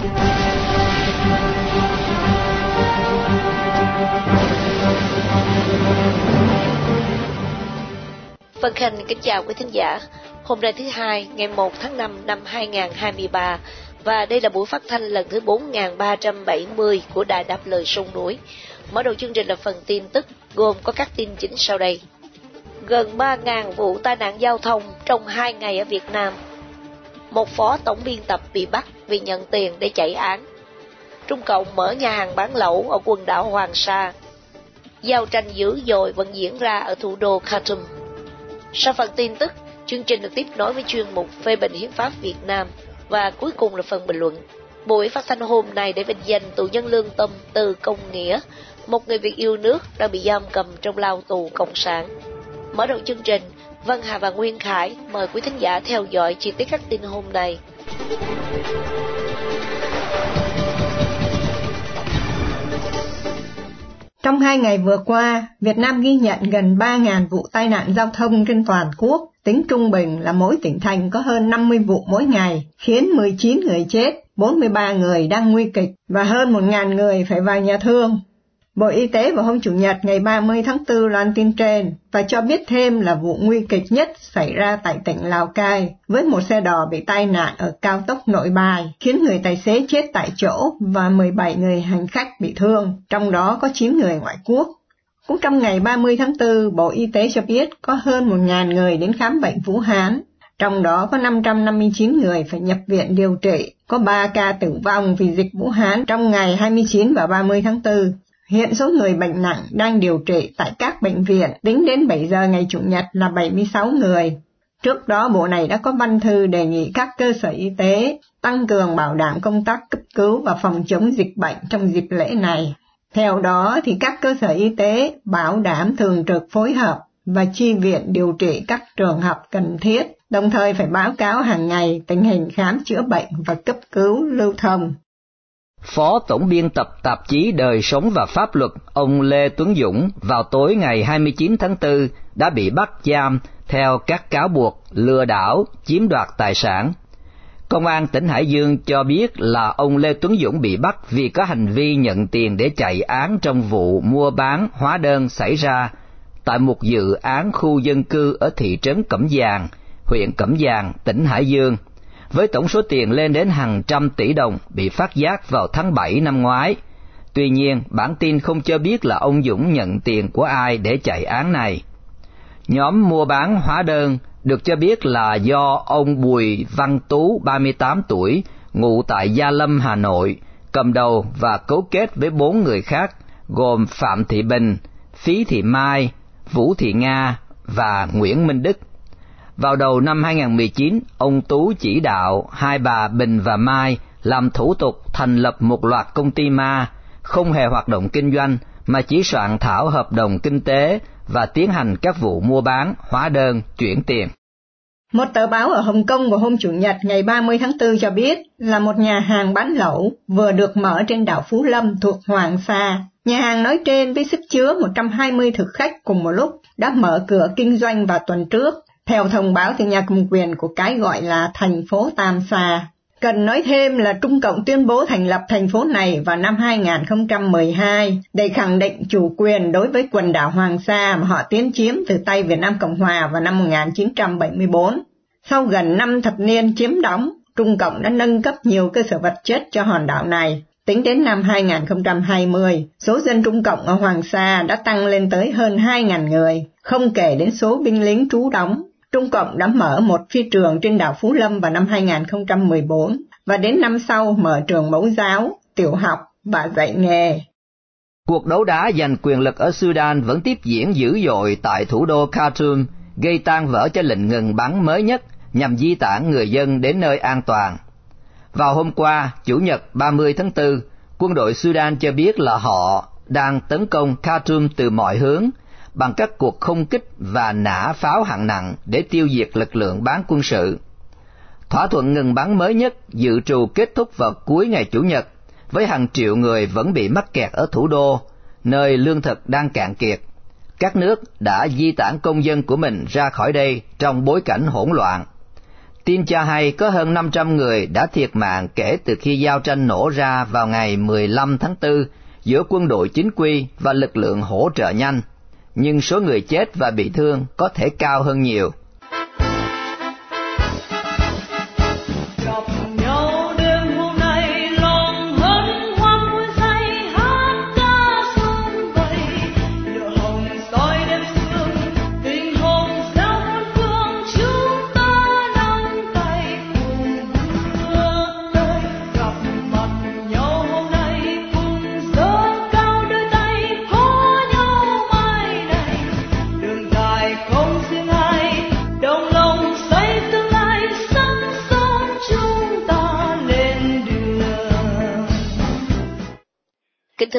Vân Khanh kính chào quý thính giả. Hôm nay thứ hai, ngày 1 tháng 5 năm 2023 và đây là buổi phát thanh lần thứ 4370 của Đài Đáp Lời Sông Núi. Mở đầu chương trình là phần tin tức gồm có các tin chính sau đây. Gần 3.000 vụ tai nạn giao thông trong 2 ngày ở Việt Nam. Một phó tổng biên tập bị bắt vì nhận tiền để chạy án. Trung Cộng mở nhà hàng bán lẩu ở quần đảo Hoàng Sa. Giao tranh dữ dội vẫn diễn ra ở thủ đô Khartoum. Sau phần tin tức, chương trình được tiếp nối với chuyên mục phê bình hiến pháp Việt Nam và cuối cùng là phần bình luận. Buổi phát thanh hôm nay để vinh danh tù nhân lương tâm từ công nghĩa, một người Việt yêu nước đang bị giam cầm trong lao tù cộng sản. Mở đầu chương trình, Vân Hà và Nguyên Khải mời quý thính giả theo dõi chi tiết các tin hôm nay. Trong hai ngày vừa qua, Việt Nam ghi nhận gần 3.000 vụ tai nạn giao thông trên toàn quốc, tính trung bình là mỗi tỉnh thành có hơn 50 vụ mỗi ngày, khiến 19 người chết, 43 người đang nguy kịch và hơn 1.000 người phải vào nhà thương. Bộ Y tế vào hôm Chủ nhật ngày 30 tháng 4 loan tin trên và cho biết thêm là vụ nguy kịch nhất xảy ra tại tỉnh Lào Cai với một xe đò bị tai nạn ở cao tốc nội bài, khiến người tài xế chết tại chỗ và 17 người hành khách bị thương, trong đó có 9 người ngoại quốc. Cũng trong ngày 30 tháng 4, Bộ Y tế cho biết có hơn 1.000 người đến khám bệnh Vũ Hán, trong đó có 559 người phải nhập viện điều trị, có 3 ca tử vong vì dịch Vũ Hán trong ngày 29 và 30 tháng 4. Hiện số người bệnh nặng đang điều trị tại các bệnh viện tính đến 7 giờ ngày Chủ nhật là 76 người. Trước đó Bộ này đã có văn thư đề nghị các cơ sở y tế tăng cường bảo đảm công tác cấp cứu và phòng chống dịch bệnh trong dịp lễ này. Theo đó thì các cơ sở y tế bảo đảm thường trực phối hợp và chi viện điều trị các trường hợp cần thiết, đồng thời phải báo cáo hàng ngày tình hình khám chữa bệnh và cấp cứu lưu thông. Phó Tổng biên tập tạp chí Đời Sống và Pháp Luật ông Lê Tuấn Dũng vào tối ngày 29 tháng 4 đã bị bắt giam theo các cáo buộc lừa đảo, chiếm đoạt tài sản. Công an tỉnh Hải Dương cho biết là ông Lê Tuấn Dũng bị bắt vì có hành vi nhận tiền để chạy án trong vụ mua bán hóa đơn xảy ra tại một dự án khu dân cư ở thị trấn Cẩm Giàng, huyện Cẩm Giàng, tỉnh Hải Dương – với tổng số tiền lên đến hàng trăm tỷ đồng bị phát giác vào tháng 7 năm ngoái. Tuy nhiên, bản tin không cho biết là ông Dũng nhận tiền của ai để chạy án này. Nhóm mua bán hóa đơn được cho biết là do ông Bùi Văn Tú, 38 tuổi, ngụ tại Gia Lâm, Hà Nội, cầm đầu và cấu kết với bốn người khác gồm Phạm Thị Bình, Phí Thị Mai, Vũ Thị Nga và Nguyễn Minh Đức. Vào đầu năm 2019, ông Tú chỉ đạo hai bà Bình và Mai làm thủ tục thành lập một loạt công ty ma, không hề hoạt động kinh doanh mà chỉ soạn thảo hợp đồng kinh tế và tiến hành các vụ mua bán, hóa đơn, chuyển tiền. Một tờ báo ở Hồng Kông vào hôm Chủ nhật ngày 30 tháng 4 cho biết là một nhà hàng bán lẩu vừa được mở trên đảo Phú Lâm thuộc Hoàng Sa. Nhà hàng nói trên với sức chứa 120 thực khách cùng một lúc đã mở cửa kinh doanh vào tuần trước theo thông báo từ nhà cầm quyền của cái gọi là thành phố Tam Sa. Cần nói thêm là Trung Cộng tuyên bố thành lập thành phố này vào năm 2012 để khẳng định chủ quyền đối với quần đảo Hoàng Sa mà họ tiến chiếm từ tay Việt Nam Cộng Hòa vào năm 1974. Sau gần 5 thập niên chiếm đóng, Trung Cộng đã nâng cấp nhiều cơ sở vật chất cho hòn đảo này. Tính đến năm 2020, số dân Trung Cộng ở Hoàng Sa đã tăng lên tới hơn 2.000 người, không kể đến số binh lính trú đóng Trung Cộng đã mở một phi trường trên đảo Phú Lâm vào năm 2014 và đến năm sau mở trường mẫu giáo, tiểu học và dạy nghề. Cuộc đấu đá giành quyền lực ở Sudan vẫn tiếp diễn dữ dội tại thủ đô Khartoum, gây tan vỡ cho lệnh ngừng bắn mới nhất nhằm di tản người dân đến nơi an toàn. Vào hôm qua, Chủ nhật 30 tháng 4, quân đội Sudan cho biết là họ đang tấn công Khartoum từ mọi hướng bằng các cuộc không kích và nã pháo hạng nặng để tiêu diệt lực lượng bán quân sự. Thỏa thuận ngừng bắn mới nhất dự trù kết thúc vào cuối ngày Chủ nhật, với hàng triệu người vẫn bị mắc kẹt ở thủ đô, nơi lương thực đang cạn kiệt. Các nước đã di tản công dân của mình ra khỏi đây trong bối cảnh hỗn loạn. Tin cho hay có hơn 500 người đã thiệt mạng kể từ khi giao tranh nổ ra vào ngày 15 tháng 4 giữa quân đội chính quy và lực lượng hỗ trợ nhanh, nhưng số người chết và bị thương có thể cao hơn nhiều.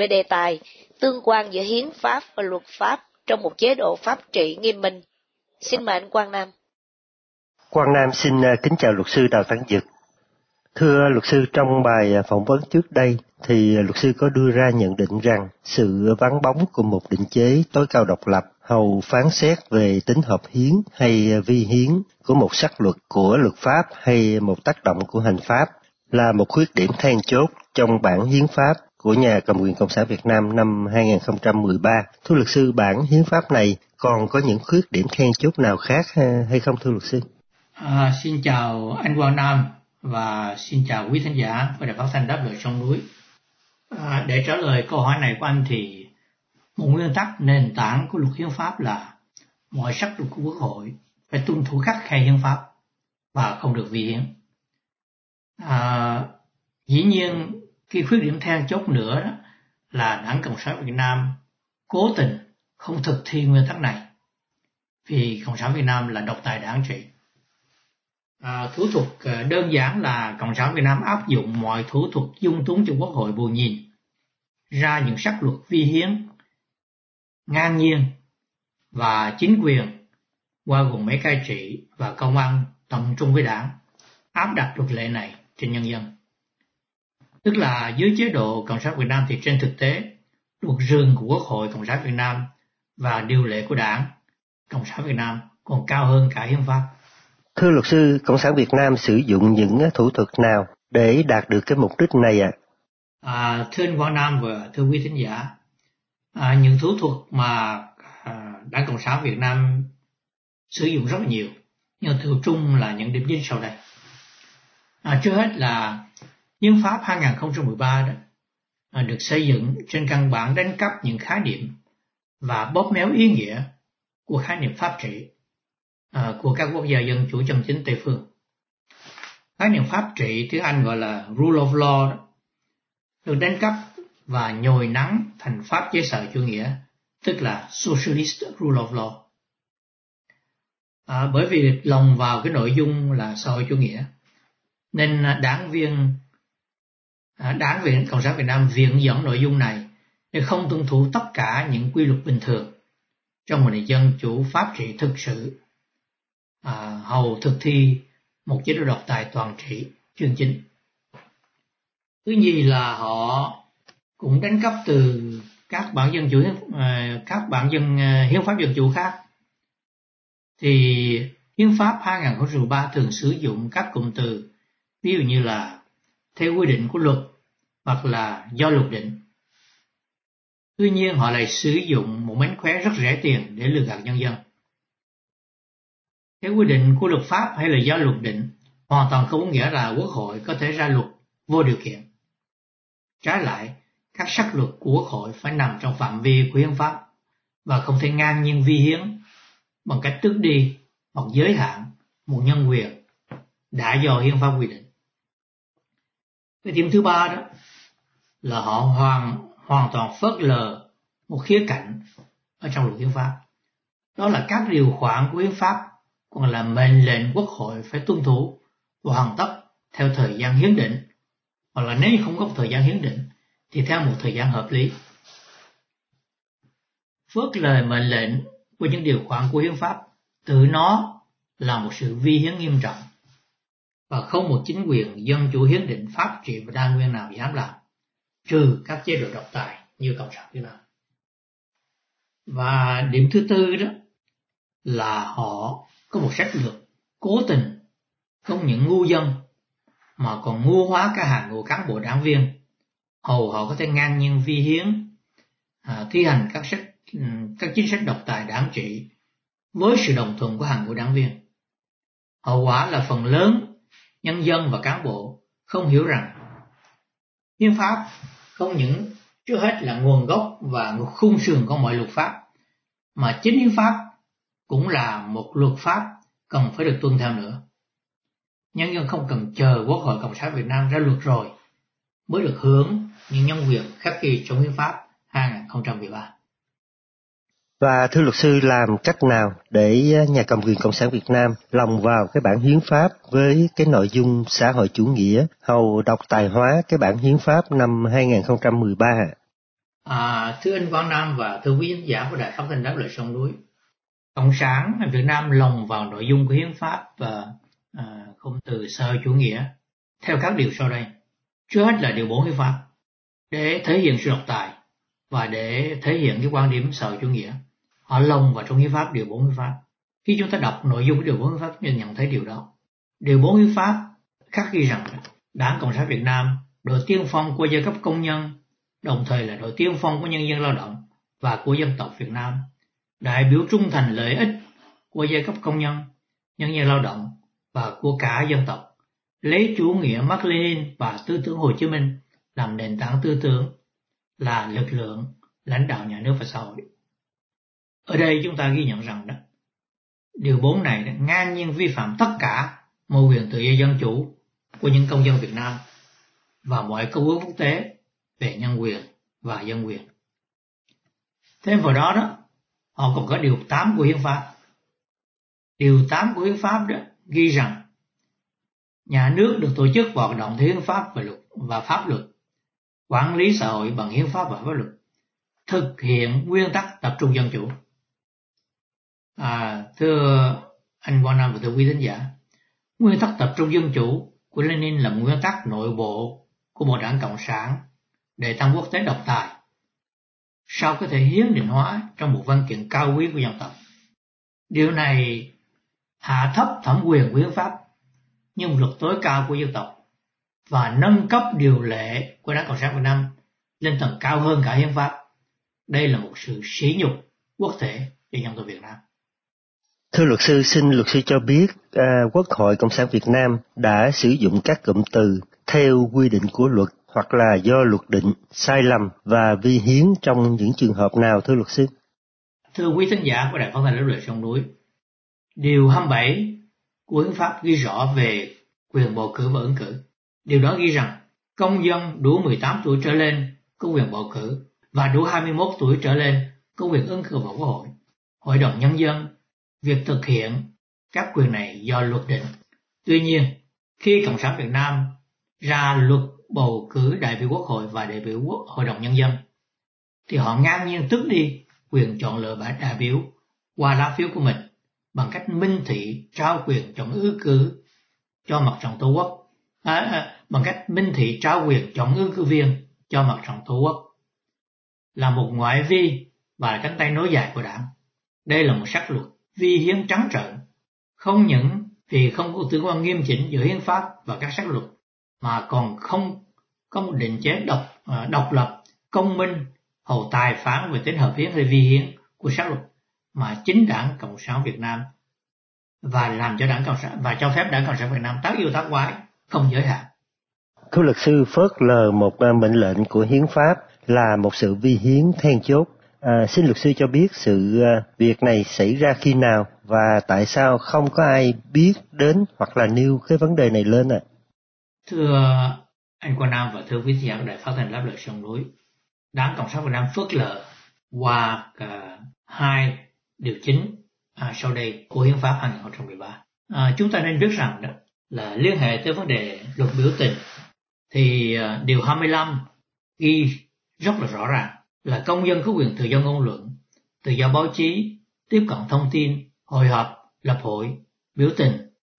về đề tài tương quan giữa hiến pháp và luật pháp trong một chế độ pháp trị nghiêm minh. Xin mời anh Quang Nam. Quang Nam xin à, kính chào luật sư Đào Tấn Dực. Thưa luật sư, trong bài à, phỏng vấn trước đây thì luật sư có đưa ra nhận định rằng sự vắng bóng của một định chế tối cao độc lập hầu phán xét về tính hợp hiến hay vi hiến của một sắc luật của luật pháp hay một tác động của hành pháp là một khuyết điểm then chốt trong bản hiến pháp của nhà cầm quyền Cộng sản Việt Nam năm 2013. Thưa luật sư, bản hiến pháp này còn có những khuyết điểm then chốt nào khác hay không thưa luật sư? À, xin chào anh Quang Nam và xin chào quý thính giả của Đài Phát thanh Đáp lời sông núi. À, để trả lời câu hỏi này của anh thì một nguyên tắc nền tảng của luật hiến pháp là mọi sắc luật của quốc hội phải tuân thủ khắc khe hiến pháp và không được vi hiến. À, dĩ nhiên khi khuyết điểm then chốt nữa đó là đảng cộng sản việt nam cố tình không thực thi nguyên tắc này. Vì cộng sản việt nam là độc tài đảng trị. À, thủ tục à, đơn giản là cộng sản việt nam áp dụng mọi thủ tục dung túng cho quốc hội bù nhìn ra những sắc luật vi hiến ngang nhiên và chính quyền qua gồm mấy cai trị và công an tầm trung với đảng áp đặt luật lệ này trên nhân dân. Tức là dưới chế độ Cộng sản Việt Nam thì trên thực tế, luật rừng của Quốc hội Cộng sản Việt Nam và điều lệ của đảng Cộng sản Việt Nam còn cao hơn cả hiến pháp. Thưa luật sư, Cộng sản Việt Nam sử dụng những thủ thuật nào để đạt được cái mục đích này ạ? À? À, thưa anh Quang Nam và thưa quý thính giả, à, những thủ thuật mà à, Đảng Cộng sản Việt Nam sử dụng rất là nhiều, nhưng tự trung là những điểm chính sau đây. À, trước hết là Hiến pháp 2013 đó à, được xây dựng trên căn bản đánh cắp những khái niệm và bóp méo ý nghĩa của khái niệm pháp trị à, của các quốc gia dân chủ chân chính Tây phương. Khái niệm pháp trị tiếng Anh gọi là rule of law đó, được đánh cắp và nhồi nắng thành pháp chế sở chủ nghĩa, tức là socialist rule of law. À, bởi vì lồng vào cái nội dung là xã hội chủ nghĩa, nên đảng viên Đảng Viện Cộng sản Việt Nam viện dẫn nội dung này để không tuân thủ tất cả những quy luật bình thường trong một nền dân chủ pháp trị thực sự à, hầu thực thi một chế độ độc tài toàn trị chương chính. Thứ nhì là họ cũng đánh cắp từ các bản dân chủ à, các bản dân à, hiến pháp dân chủ khác thì hiến pháp 2003 thường sử dụng các cụm từ ví dụ như là theo quy định của luật hoặc là do luật định. Tuy nhiên họ lại sử dụng một mánh khóe rất rẻ tiền để lừa gạt nhân dân. Theo quy định của luật pháp hay là do luật định, hoàn toàn không có nghĩa là quốc hội có thể ra luật vô điều kiện. Trái lại, các sắc luật của quốc hội phải nằm trong phạm vi của hiến pháp và không thể ngang nhiên vi hiến bằng cách tước đi hoặc giới hạn một nhân quyền đã do hiến pháp quy định. Cái điểm thứ ba đó là họ hoàn hoàn toàn phớt lờ một khía cạnh ở trong luật hiến pháp. Đó là các điều khoản của hiến pháp còn là mệnh lệnh quốc hội phải tuân thủ và hoàn tất theo thời gian hiến định hoặc là nếu không có thời gian hiến định thì theo một thời gian hợp lý. Phớt lời mệnh lệnh của những điều khoản của hiến pháp, tự nó là một sự vi hiến nghiêm trọng và không một chính quyền dân chủ hiến định pháp trị và đa nguyên nào dám làm trừ các chế độ độc tài như cộng sản Việt Nam. Và điểm thứ tư đó là họ có một sách lược cố tình không những ngu dân mà còn ngu hóa cả hàng ngũ cán bộ đảng viên hầu họ có thể ngang nhiên vi hiến à, thi hành các sách các chính sách độc tài đảng trị với sự đồng thuận của hàng ngũ đảng viên hậu quả là phần lớn nhân dân và cán bộ không hiểu rằng hiến pháp không những trước hết là nguồn gốc và khung sườn của mọi luật pháp, mà chính hiến pháp cũng là một luật pháp cần phải được tuân theo nữa nhân dân không cần chờ quốc hội cộng sản việt nam ra luật rồi mới được hưởng những nhân quyền khắc ghi trong hiến pháp 2013. Và thưa luật sư làm cách nào để nhà cầm quyền Cộng sản Việt Nam lòng vào cái bản hiến pháp với cái nội dung xã hội chủ nghĩa hầu độc tài hóa cái bản hiến pháp năm 2013? À, thưa anh Quang Nam và thưa quý khán giả của Đài Phát thanh Đáp Lời Sông Núi, Cộng sản Việt Nam lồng vào nội dung của hiến pháp và à, không từ xã hội chủ nghĩa theo các điều sau đây. Trước hết là điều 4 hiến pháp để thể hiện sự độc tài và để thể hiện cái quan điểm xã hội chủ nghĩa ở lồng và trong hiến pháp, điều 4 hiến pháp khi chúng ta đọc nội dung của điều 4 hiến pháp, chúng nhận thấy điều đó điều 4 hiến pháp khắc ghi rằng đảng cộng sản việt nam đội tiên phong của giai cấp công nhân, đồng thời là đội tiên phong của nhân dân lao động và của dân tộc việt nam, đại biểu trung thành lợi ích của giai cấp công nhân nhân dân lao động và của cả dân tộc, lấy chủ nghĩa Mark Lenin và tư tưởng Hồ Chí Minh làm nền tảng tư tưởng là lực lượng lãnh đạo nhà nước và xã hội. Ở đây chúng ta ghi nhận rằng đó, điều 4 này ngang nhiên vi phạm tất cả mô quyền tự do dân chủ của những công dân Việt Nam và mọi công ước quốc tế về nhân quyền và dân quyền. Thêm vào đó đó, họ còn có điều 8 của hiến pháp. Điều 8 của hiến pháp đó ghi rằng nhà nước được tổ chức hoạt động theo hiến pháp và luật và pháp luật quản lý xã hội bằng hiến pháp và pháp luật thực hiện nguyên tắc tập trung dân chủ à, thưa anh Quang Nam và thưa quý thính giả nguyên tắc tập trung dân chủ của Lenin là một nguyên tắc nội bộ của một đảng cộng sản để tăng quốc tế độc tài sao có thể hiến định hóa trong một văn kiện cao quý của dân tộc điều này hạ thấp thẩm quyền của hiến pháp nhưng luật tối cao của dân tộc và nâng cấp điều lệ của Đảng Cộng sản Việt Nam lên tầng cao hơn cả hiến pháp. Đây là một sự sỉ nhục quốc thể cho dân tộc Việt Nam. Thưa luật sư, xin luật sư cho biết à, Quốc hội Cộng sản Việt Nam đã sử dụng các cụm từ theo quy định của luật hoặc là do luật định sai lầm và vi hiến trong những trường hợp nào thưa luật sư? Thưa quý thính giả của Đài Phát thanh Lưỡi Lời Sông Núi, Điều 27 của hiến pháp ghi rõ về quyền bầu cử và ứng cử. Điều đó ghi rằng công dân đủ 18 tuổi trở lên có quyền bầu cử và đủ 21 tuổi trở lên có quyền ứng cử vào quốc hội. Hội đồng Nhân dân, việc thực hiện các quyền này do luật định. Tuy nhiên, khi Cộng sản Việt Nam ra luật bầu cử đại biểu quốc hội và đại biểu quốc hội đồng nhân dân, thì họ ngang nhiên tước đi quyền chọn lựa đại biểu qua lá phiếu của mình bằng cách minh thị trao quyền chọn ứng cử cho mặt trận tổ quốc à, à, bằng cách minh thị trao quyền chọn ứng cử viên cho mặt trận tổ quốc là một ngoại vi và cánh tay nối dài của đảng. Đây là một sắc luật vi hiến trắng trợn, không những vì không có tương quan nghiêm chỉnh giữa hiến pháp và các sắc luật, mà còn không có một định chế độc à, độc lập, công minh, hầu tài phán về tính hợp hiến hay vi hiến của sắc luật mà chính đảng cộng sản Việt Nam và làm cho đảng cộng sản và cho phép đảng cộng sản Việt Nam tác yêu tác quái không giới hạn Thưa luật sư phớt lờ một à, mệnh lệnh của hiến pháp là một sự vi hiến then chốt. À, xin luật sư cho biết sự ờ, việc này xảy ra khi nào và tại sao không có ai biết đến hoặc là nêu cái vấn đề này lên ạ? À? Thưa anh Quang Nam và thưa quý vị giả đại phát thanh đáp Lợi sông núi, Đảng Cộng sản Việt Nam phớt lờ qua cả hai điều chính à, sau đây của Hiến pháp 2013. À, chúng ta nên biết rằng đó là liên hệ tới vấn đề luật biểu tình thì à, điều 25 ghi rất là rõ ràng là công dân có quyền tự do ngôn luận, tự do báo chí, tiếp cận thông tin, hội họp, lập hội, biểu tình.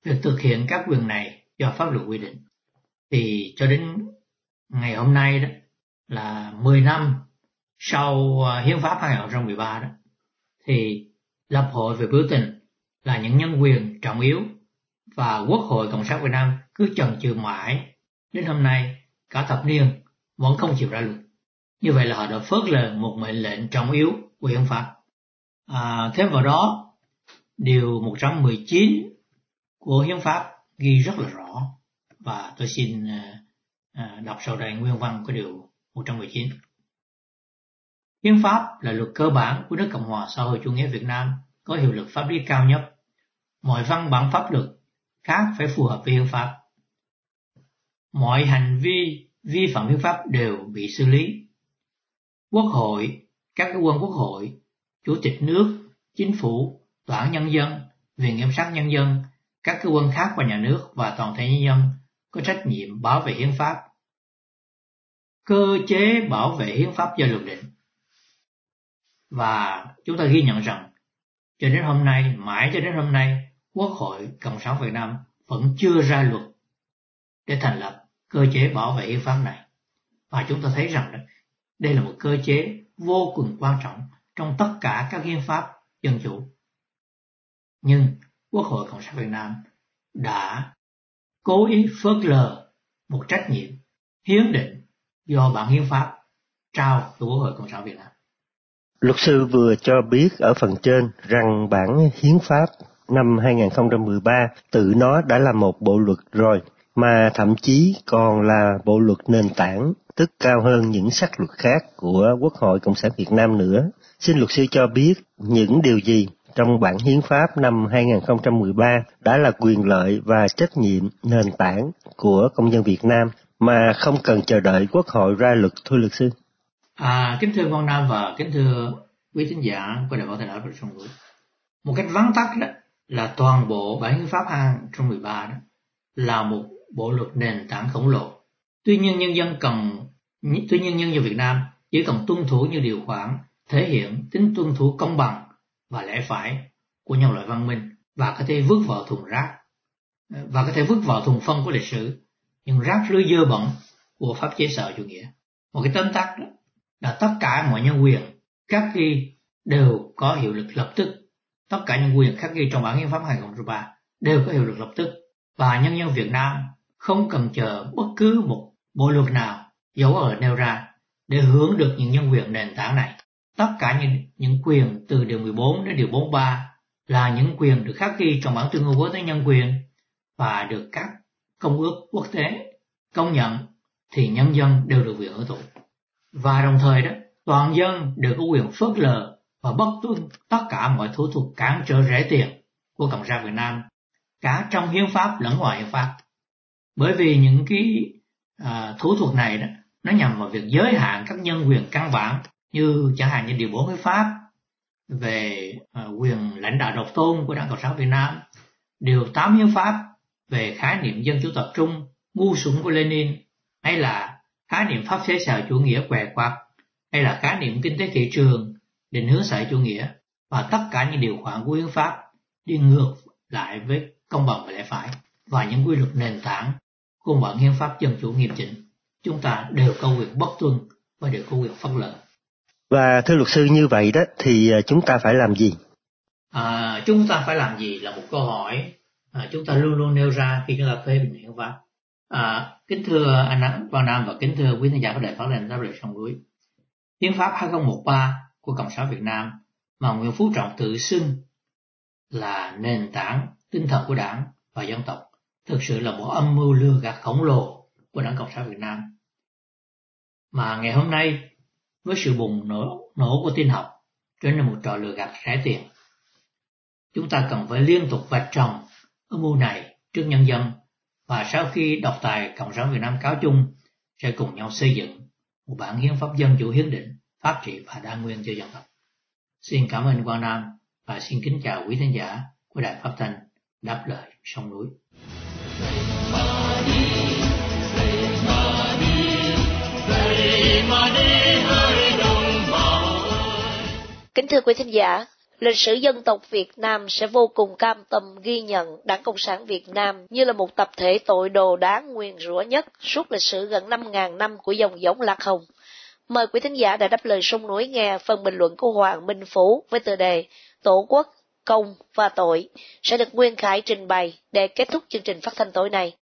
Việc thực hiện các quyền này do pháp luật quy định. Thì cho đến ngày hôm nay đó là 10 năm sau à, hiến pháp 2013 đó thì lập hội về biểu tình là những nhân quyền trọng yếu và Quốc hội Cộng sản Việt Nam cứ chần chừ mãi đến hôm nay cả thập niên vẫn không chịu ra luật. Như vậy là họ đã phớt lờ một mệnh lệnh trọng yếu của hiến pháp. À, thêm vào đó, điều 119 của hiến pháp ghi rất là rõ và tôi xin à, à đọc sau đây nguyên văn của điều 119. Hiến pháp là luật cơ bản của nước Cộng hòa xã hội chủ nghĩa Việt Nam có hiệu lực pháp lý cao nhất. Mọi văn bản pháp luật khác phải phù hợp với hiến pháp. Mọi hành vi vi phạm hiến pháp đều bị xử lý. Quốc hội, các cơ quan quốc hội, chủ tịch nước, chính phủ, tòa án nhân dân, viện kiểm sát nhân dân, các cơ quan khác của nhà nước và toàn thể nhân dân có trách nhiệm bảo vệ hiến pháp. Cơ chế bảo vệ hiến pháp do luật định. Và chúng ta ghi nhận rằng cho đến hôm nay, mãi cho đến hôm nay, Quốc hội Cộng sản Việt Nam vẫn chưa ra luật để thành lập cơ chế bảo vệ hiến pháp này. Và chúng ta thấy rằng đây là một cơ chế vô cùng quan trọng trong tất cả các hiến pháp dân chủ. Nhưng Quốc hội Cộng sản Việt Nam đã cố ý phớt lờ một trách nhiệm hiến định do bản hiến pháp trao cho Quốc hội Cộng sản Việt Nam. Luật sư vừa cho biết ở phần trên rằng bản hiến pháp năm 2013 tự nó đã là một bộ luật rồi, mà thậm chí còn là bộ luật nền tảng, tức cao hơn những sắc luật khác của Quốc hội Cộng sản Việt Nam nữa. Xin luật sư cho biết những điều gì trong bản hiến pháp năm 2013 đã là quyền lợi và trách nhiệm nền tảng của công dân Việt Nam mà không cần chờ đợi Quốc hội ra luật thưa luật sư. À, kính thưa Quang Nam và kính thưa quý thính giả của Đại Bảo Thành Áo Sông Núi. Một cách vắn tắt đó là toàn bộ bản hiến pháp 2013 đó là một bộ luật nền tảng khổng lồ. Tuy nhiên nhân dân cần, tuy nhiên nhân dân Việt Nam chỉ cần tuân thủ như điều khoản thể hiện tính tuân thủ công bằng và lẽ phải của nhân loại văn minh và có thể vứt vào thùng rác, và có thể vứt vào thùng phân của lịch sử nhưng rác rưới dơ bẩn của pháp chế sở chủ nghĩa. Một cái tóm tắt đó là tất cả mọi nhân quyền, các ghi đều có hiệu lực lập tức. Tất cả những quyền khắc ghi trong bản hiến pháp 2003 đều có hiệu lực lập tức và nhân dân Việt Nam không cần chờ bất cứ một bộ luật nào dấu ở nêu ra để hưởng được những nhân quyền nền tảng này. Tất cả những, những quyền từ điều 14 đến điều 43 là những quyền được khắc ghi trong bản tuyên ngôn quốc tế nhân quyền và được các công ước quốc tế công nhận thì nhân dân đều được quyền hưởng thụ. Và đồng thời đó, toàn dân đều có quyền phớt lờ và bất tuân tất cả mọi thủ tục cản trở rẻ tiền của Cộng sản Việt Nam, cả trong hiến pháp lẫn ngoài hiến pháp. Bởi vì những cái à, thủ thuật này đó, nó nhằm vào việc giới hạn các nhân quyền căn bản như chẳng hạn như điều 4 pháp về à, quyền lãnh đạo độc tôn của Đảng Cộng sản Việt Nam, điều 8 hiến pháp về khái niệm dân chủ tập trung, ngu súng của Lenin, hay là khái niệm pháp chế xã chủ nghĩa què quạt hay là khái niệm kinh tế thị trường, định hướng xã chủ nghĩa và tất cả những điều khoản của hiến pháp đi ngược lại với công bằng và lẽ phải và những quy luật nền tảng của bản hiến pháp dân chủ nghiêm chỉnh. Chúng ta đều có quyền bất tuân và đều có quyền phất lợi. Và thưa luật sư như vậy đó thì à, chúng ta phải làm gì? À, chúng ta phải làm gì là một câu hỏi à, chúng ta luôn luôn nêu ra khi chúng ta phê bình hiến pháp. À, kính thưa anh Quang Nam và kính thưa quý khán giả của đài phát lên đáp lời sông núi. Hiến pháp 2013 của Cộng sản Việt Nam mà Nguyễn Phú Trọng tự xưng là nền tảng tinh thần của đảng và dân tộc thực sự là một âm mưu lừa gạt khổng lồ của Đảng Cộng sản Việt Nam. Mà ngày hôm nay, với sự bùng nổ, nổ của tin học trở nên một trò lừa gạt rẻ tiền, chúng ta cần phải liên tục vạch trần âm mưu này trước nhân dân và sau khi độc tài Cộng sản Việt Nam cáo chung sẽ cùng nhau xây dựng một bản hiến pháp dân chủ hiến định, pháp trị và đa nguyên cho dân tộc. Xin cảm ơn Quang Nam và xin kính chào quý thính giả của Đài Phát thanh Đáp lời sông núi. Kính thưa quý thính giả, lịch sử dân tộc Việt Nam sẽ vô cùng cam tâm ghi nhận Đảng Cộng sản Việt Nam như là một tập thể tội đồ đáng nguyền rủa nhất suốt lịch sử gần 5.000 năm của dòng giống Lạc Hồng. Mời quý thính giả đã đáp lời sông núi nghe phần bình luận của Hoàng Minh Phú với tựa đề Tổ quốc, công và tội sẽ được Nguyên Khải trình bày để kết thúc chương trình phát thanh tối nay.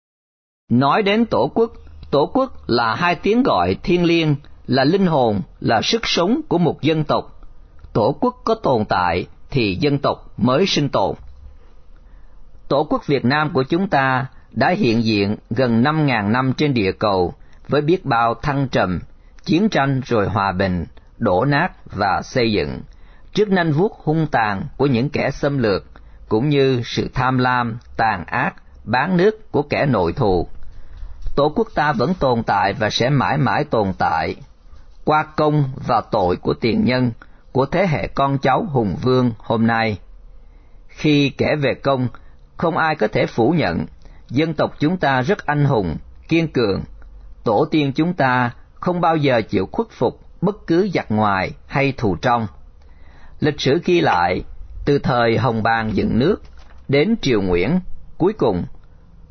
Nói đến Tổ quốc, Tổ quốc là hai tiếng gọi thiêng liêng, là linh hồn, là sức sống của một dân tộc. Tổ quốc có tồn tại thì dân tộc mới sinh tồn. Tổ quốc Việt Nam của chúng ta đã hiện diện gần 5.000 năm trên địa cầu với biết bao thăng trầm, chiến tranh rồi hòa bình, đổ nát và xây dựng, trước nanh vuốt hung tàn của những kẻ xâm lược, cũng như sự tham lam, tàn ác, bán nước của kẻ nội thù. Tổ quốc ta vẫn tồn tại và sẽ mãi mãi tồn tại, qua công và tội của tiền nhân, của thế hệ con cháu hùng vương hôm nay. Khi kể về công, không ai có thể phủ nhận, dân tộc chúng ta rất anh hùng, kiên cường. Tổ tiên chúng ta không bao giờ chịu khuất phục bất cứ giặc ngoài hay thù trong. Lịch sử ghi lại, từ thời Hồng Bàng dựng nước đến Triều Nguyễn, cuối cùng,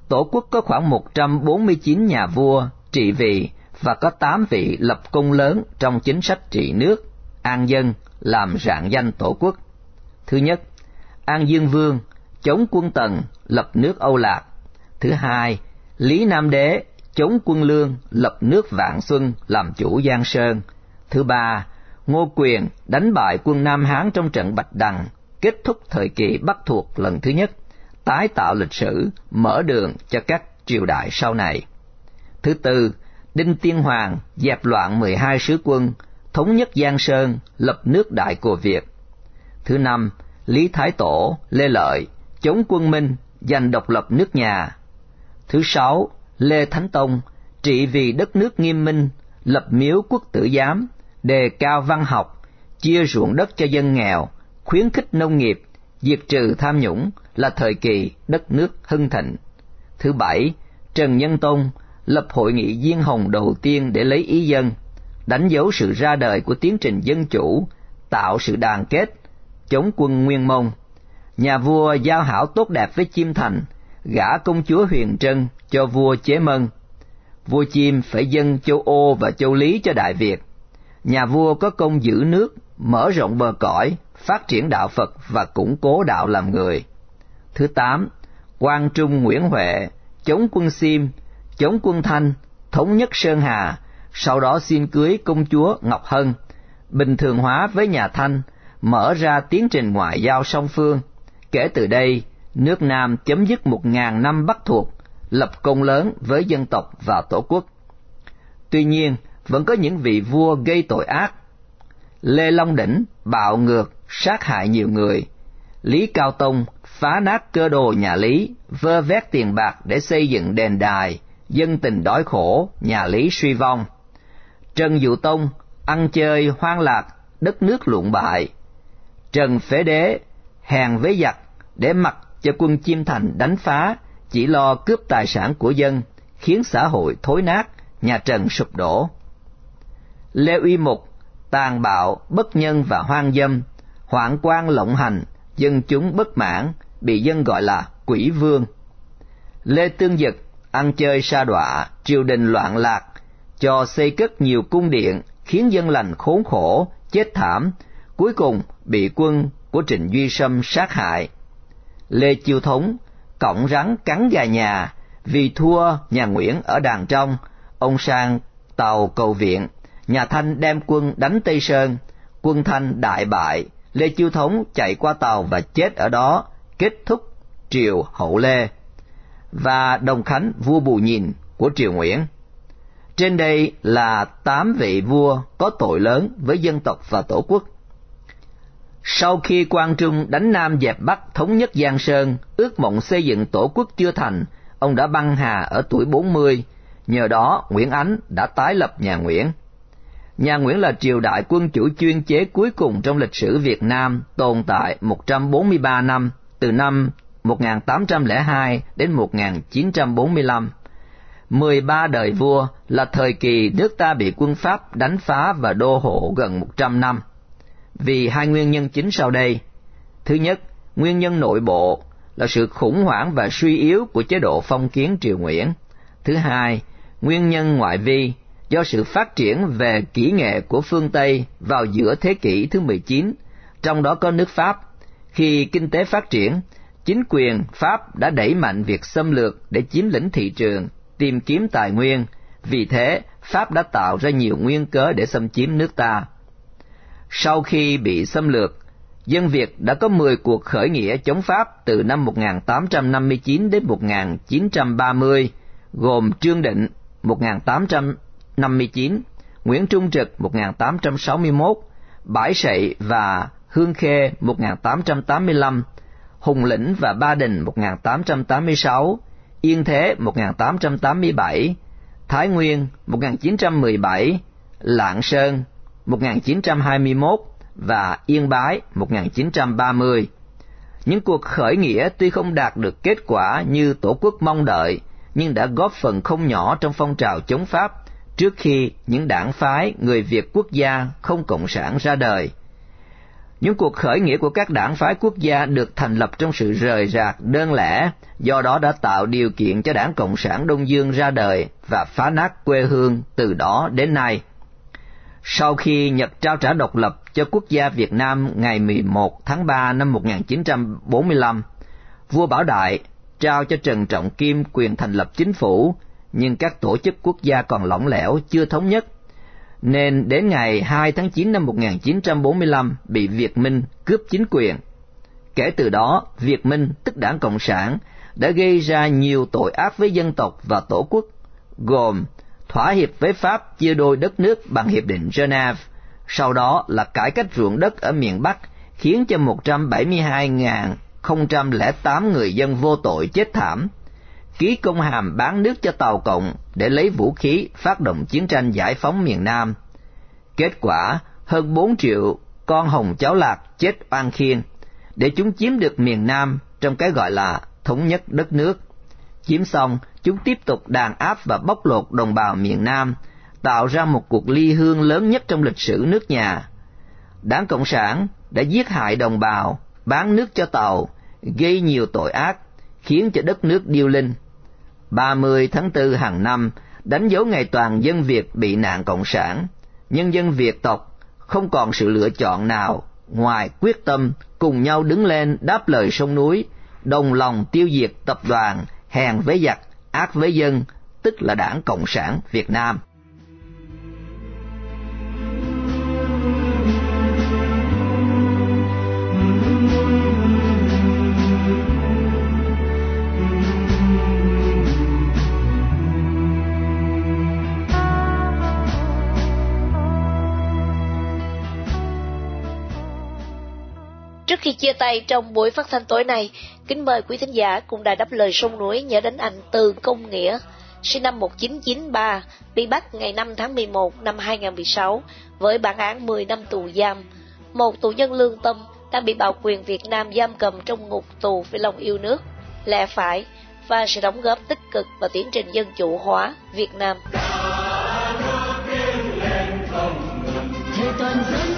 Tổ quốc có khoảng 149 nhà vua trị vì và có 8 vị lập công lớn trong chính sách trị nước, an dân, làm rạng danh Tổ quốc. Thứ nhất, An Dương Vương chống quân Tần lập nước Âu Lạc. Thứ hai, Lý Nam Đế chống quân Lương lập nước Vạn Xuân làm chủ Giang Sơn. Thứ ba, Ngô Quyền đánh bại quân Nam Hán trong trận Bạch Đằng, kết thúc thời kỳ Bắc thuộc lần thứ nhất, tái tạo lịch sử, mở đường cho các triều đại sau này. Thứ tư, Đinh Tiên Hoàng dẹp loạn 12 sứ quân, thống nhất Giang Sơn, lập nước Đại Cồ Việt. Thứ năm, Lý Thái Tổ, Lê Lợi, chống quân Minh, giành độc lập nước nhà. Thứ sáu, Lê Thánh Tông, trị vì đất nước nghiêm minh, lập miếu quốc tử giám, đề cao văn học, chia ruộng đất cho dân nghèo, khuyến khích nông nghiệp, diệt trừ tham nhũng là thời kỳ đất nước hưng thịnh. Thứ bảy, Trần Nhân Tông lập hội nghị Diên Hồng đầu tiên để lấy ý dân, đánh dấu sự ra đời của tiến trình dân chủ, tạo sự đoàn kết, chống quân Nguyên Mông. Nhà vua giao hảo tốt đẹp với Chiêm Thành, gả công chúa Huyền Trân cho vua Chế Mân. Vua Chiêm phải dâng châu Ô và châu Lý cho Đại Việt. Nhà vua có công giữ nước, mở rộng bờ cõi, phát triển đạo Phật và củng cố đạo làm người. Thứ tám, Quang Trung Nguyễn Huệ chống quân Sim, chống quân Thanh, thống nhất Sơn Hà, sau đó xin cưới công chúa Ngọc Hân, bình thường hóa với nhà Thanh, mở ra tiến trình ngoại giao song phương. Kể từ đây, nước Nam chấm dứt một ngàn năm bắt thuộc, lập công lớn với dân tộc và tổ quốc. Tuy nhiên, vẫn có những vị vua gây tội ác. Lê Long Đỉnh bạo ngược, sát hại nhiều người. Lý Cao Tông phá nát cơ đồ nhà Lý, vơ vét tiền bạc để xây dựng đền đài, dân tình đói khổ, nhà Lý suy vong. Trần Dụ Tông ăn chơi hoang lạc, đất nước luộn bại. Trần Phế Đế hèn với giặc để mặc cho quân Chiêm Thành đánh phá, chỉ lo cướp tài sản của dân, khiến xã hội thối nát, nhà Trần sụp đổ. Lê Uy Mục tàn bạo, bất nhân và hoang dâm, hoạn quan lộng hành, dân chúng bất mãn, bị dân gọi là quỷ vương. Lê Tương Dực ăn chơi sa đọa, triều đình loạn lạc, cho xây cất nhiều cung điện, khiến dân lành khốn khổ, chết thảm, cuối cùng bị quân của Trịnh Duy Sâm sát hại. Lê Chiêu Thống cọng rắn cắn gà nhà, vì thua nhà Nguyễn ở đàn trong, ông sang tàu cầu viện, nhà Thanh đem quân đánh Tây Sơn, quân Thanh đại bại, Lê Chiêu Thống chạy qua tàu và chết ở đó, kết thúc triều Hậu Lê. Và Đồng Khánh vua Bù Nhìn của triều Nguyễn. Trên đây là tám vị vua có tội lớn với dân tộc và tổ quốc. Sau khi Quang Trung đánh Nam dẹp Bắc thống nhất Giang Sơn, ước mộng xây dựng tổ quốc chưa thành, ông đã băng hà ở tuổi 40, nhờ đó Nguyễn Ánh đã tái lập nhà Nguyễn. Nhà Nguyễn là triều đại quân chủ chuyên chế cuối cùng trong lịch sử Việt Nam, tồn tại 143 năm, từ năm 1802 đến 1945. 13 đời vua là thời kỳ nước ta bị quân Pháp đánh phá và đô hộ gần 100 năm. Vì hai nguyên nhân chính sau đây. Thứ nhất, nguyên nhân nội bộ là sự khủng hoảng và suy yếu của chế độ phong kiến triều Nguyễn. Thứ hai, nguyên nhân ngoại vi do sự phát triển về kỹ nghệ của phương Tây vào giữa thế kỷ thứ 19, trong đó có nước Pháp. Khi kinh tế phát triển, chính quyền Pháp đã đẩy mạnh việc xâm lược để chiếm lĩnh thị trường, tìm kiếm tài nguyên, vì thế Pháp đã tạo ra nhiều nguyên cớ để xâm chiếm nước ta. Sau khi bị xâm lược, dân Việt đã có 10 cuộc khởi nghĩa chống Pháp từ năm 1859 đến 1930, gồm Trương Định 1859, 59, Nguyễn Trung Trực 1861, Bãi Sậy và Hương Khê 1885, Hùng Lĩnh và Ba Đình 1886, Yên Thế 1887, Thái Nguyên 1917, Lạng Sơn 1921 và Yên Bái 1930. Những cuộc khởi nghĩa tuy không đạt được kết quả như Tổ quốc mong đợi, nhưng đã góp phần không nhỏ trong phong trào chống Pháp trước khi những đảng phái người Việt quốc gia không cộng sản ra đời. Những cuộc khởi nghĩa của các đảng phái quốc gia được thành lập trong sự rời rạc đơn lẻ, do đó đã tạo điều kiện cho đảng Cộng sản Đông Dương ra đời và phá nát quê hương từ đó đến nay. Sau khi Nhật trao trả độc lập cho quốc gia Việt Nam ngày 11 tháng 3 năm 1945, vua Bảo Đại trao cho Trần Trọng Kim quyền thành lập chính phủ, nhưng các tổ chức quốc gia còn lỏng lẻo, chưa thống nhất, nên đến ngày 2 tháng 9 năm 1945 bị Việt Minh cướp chính quyền. Kể từ đó, Việt Minh, tức đảng Cộng sản, đã gây ra nhiều tội ác với dân tộc và tổ quốc, gồm thỏa hiệp với Pháp chia đôi đất nước bằng Hiệp định Geneva, sau đó là cải cách ruộng đất ở miền Bắc, khiến cho 172.008 người dân vô tội chết thảm, ký công hàm bán nước cho Tàu Cộng để lấy vũ khí phát động chiến tranh giải phóng miền Nam. Kết quả, hơn 4 triệu con hồng cháu lạc chết oan khiên, để chúng chiếm được miền Nam trong cái gọi là thống nhất đất nước. Chiếm xong, chúng tiếp tục đàn áp và bóc lột đồng bào miền Nam, tạo ra một cuộc ly hương lớn nhất trong lịch sử nước nhà. Đảng Cộng sản đã giết hại đồng bào, bán nước cho tàu, gây nhiều tội ác, khiến cho đất nước điêu linh. 30 tháng 4 hàng năm đánh dấu ngày toàn dân Việt bị nạn Cộng sản. Nhân dân Việt tộc không còn sự lựa chọn nào ngoài quyết tâm cùng nhau đứng lên đáp lời sông núi, đồng lòng tiêu diệt tập đoàn hèn với giặc, ác với dân, tức là đảng Cộng sản Việt Nam. Trước khi chia tay trong buổi phát thanh tối nay, kính mời quý thính giả cùng đài đáp lời sông núi nhớ đến anh Từ Công Nghĩa, sinh năm 1993, bị bắt ngày 5 tháng 11 năm 2016 với bản án 10 năm tù giam. Một tù nhân lương tâm đang bị bạo quyền Việt Nam giam cầm trong ngục tù vì lòng yêu nước, lẽ phải và sự đóng góp tích cực vào tiến trình dân chủ hóa Việt Nam. Thế toàn dân